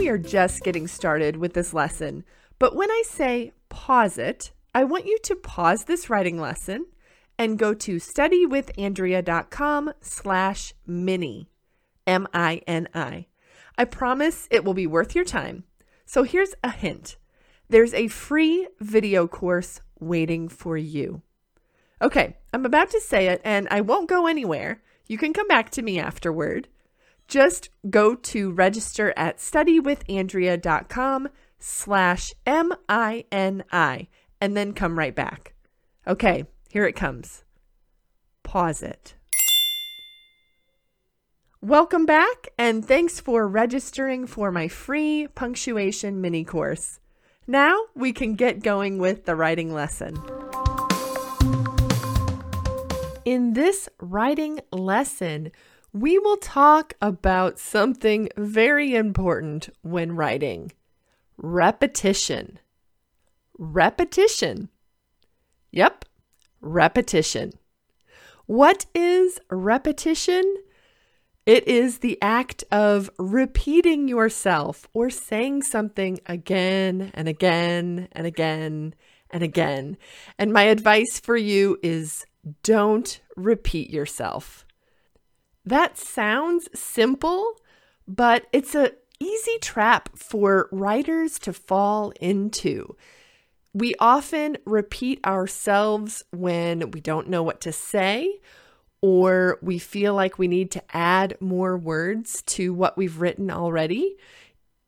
we are just getting started with this lesson, but when I say pause it, I want you to pause this writing lesson and go to studywithandrea.com slash mini, M-I-N-I. I promise it will be worth your time. So here's a hint. There's a free video course waiting for you. Okay, I'm about to say it and I won't go anywhere. You can come back to me afterward. Just go to register at studywithandrea.com slash M-I-N-I and then come right back. Okay, here it comes. Pause it. Welcome back and thanks for registering for my free punctuation mini course. Now we can get going with the writing lesson. In this writing lesson, we will talk about something very important when writing repetition. Repetition. Yep, repetition. What is repetition? It is the act of repeating yourself or saying something again and again and again and again. And my advice for you is don't repeat yourself. That sounds simple, but it's a easy trap for writers to fall into. We often repeat ourselves when we don't know what to say or we feel like we need to add more words to what we've written already.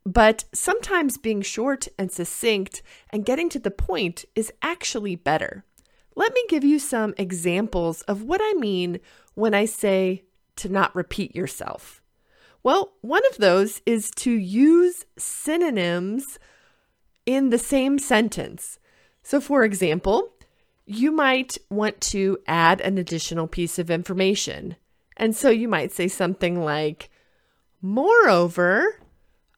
But sometimes being short and succinct and getting to the point is actually better. Let me give you some examples of what I mean when I say to not repeat yourself. Well, one of those is to use synonyms in the same sentence. So, for example, you might want to add an additional piece of information. And so you might say something like, Moreover,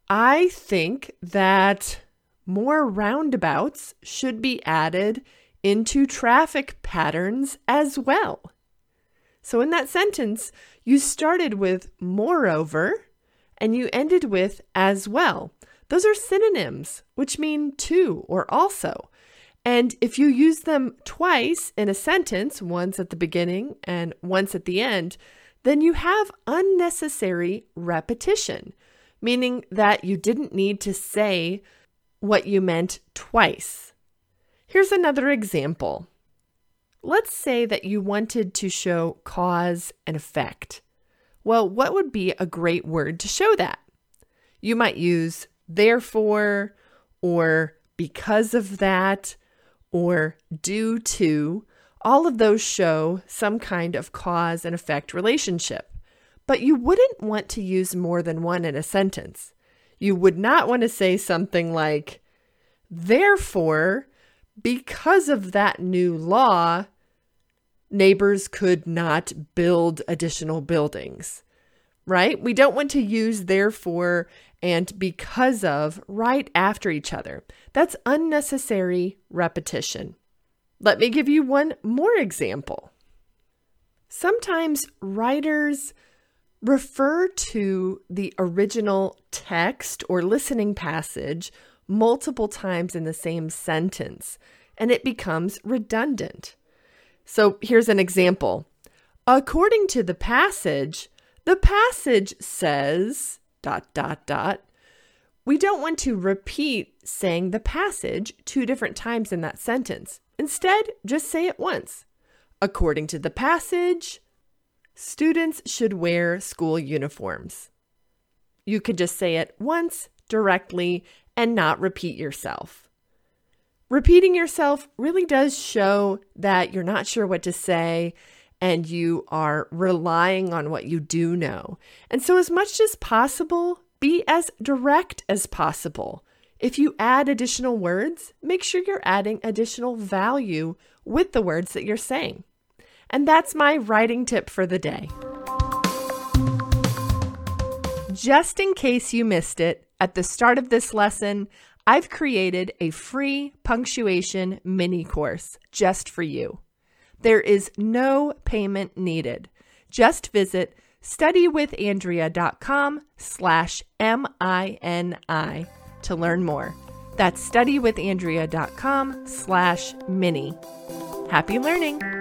I think that more roundabouts should be added into traffic patterns as well. So, in that sentence, you started with moreover and you ended with as well. Those are synonyms, which mean too or also. And if you use them twice in a sentence, once at the beginning and once at the end, then you have unnecessary repetition, meaning that you didn't need to say what you meant twice. Here's another example. Let's say that you wanted to show cause and effect. Well, what would be a great word to show that? You might use therefore or because of that or due to, all of those show some kind of cause and effect relationship. But you wouldn't want to use more than one in a sentence. You would not want to say something like, therefore, because of that new law, neighbors could not build additional buildings, right? We don't want to use therefore and because of right after each other. That's unnecessary repetition. Let me give you one more example. Sometimes writers refer to the original text or listening passage multiple times in the same sentence, and it becomes redundant. So here's an example. According to the passage, the passage says dot, dot, dot. We don't want to repeat saying the passage two different times in that sentence. Instead, just say it once. According to the passage, students should wear school uniforms. You could just say it once directly and not repeat yourself. Repeating yourself really does show that you're not sure what to say and you are relying on what you do know. And so, as much as possible, be as direct as possible. If you add additional words, make sure you're adding additional value with the words that you're saying. And that's my writing tip for the day. Just in case you missed it, at the start of this lesson, I've created a free punctuation mini course just for you. There is no payment needed. Just visit studywithandrea.com slash M-I-N-I to learn more. That's studywithandrea.com slash mini. Happy learning!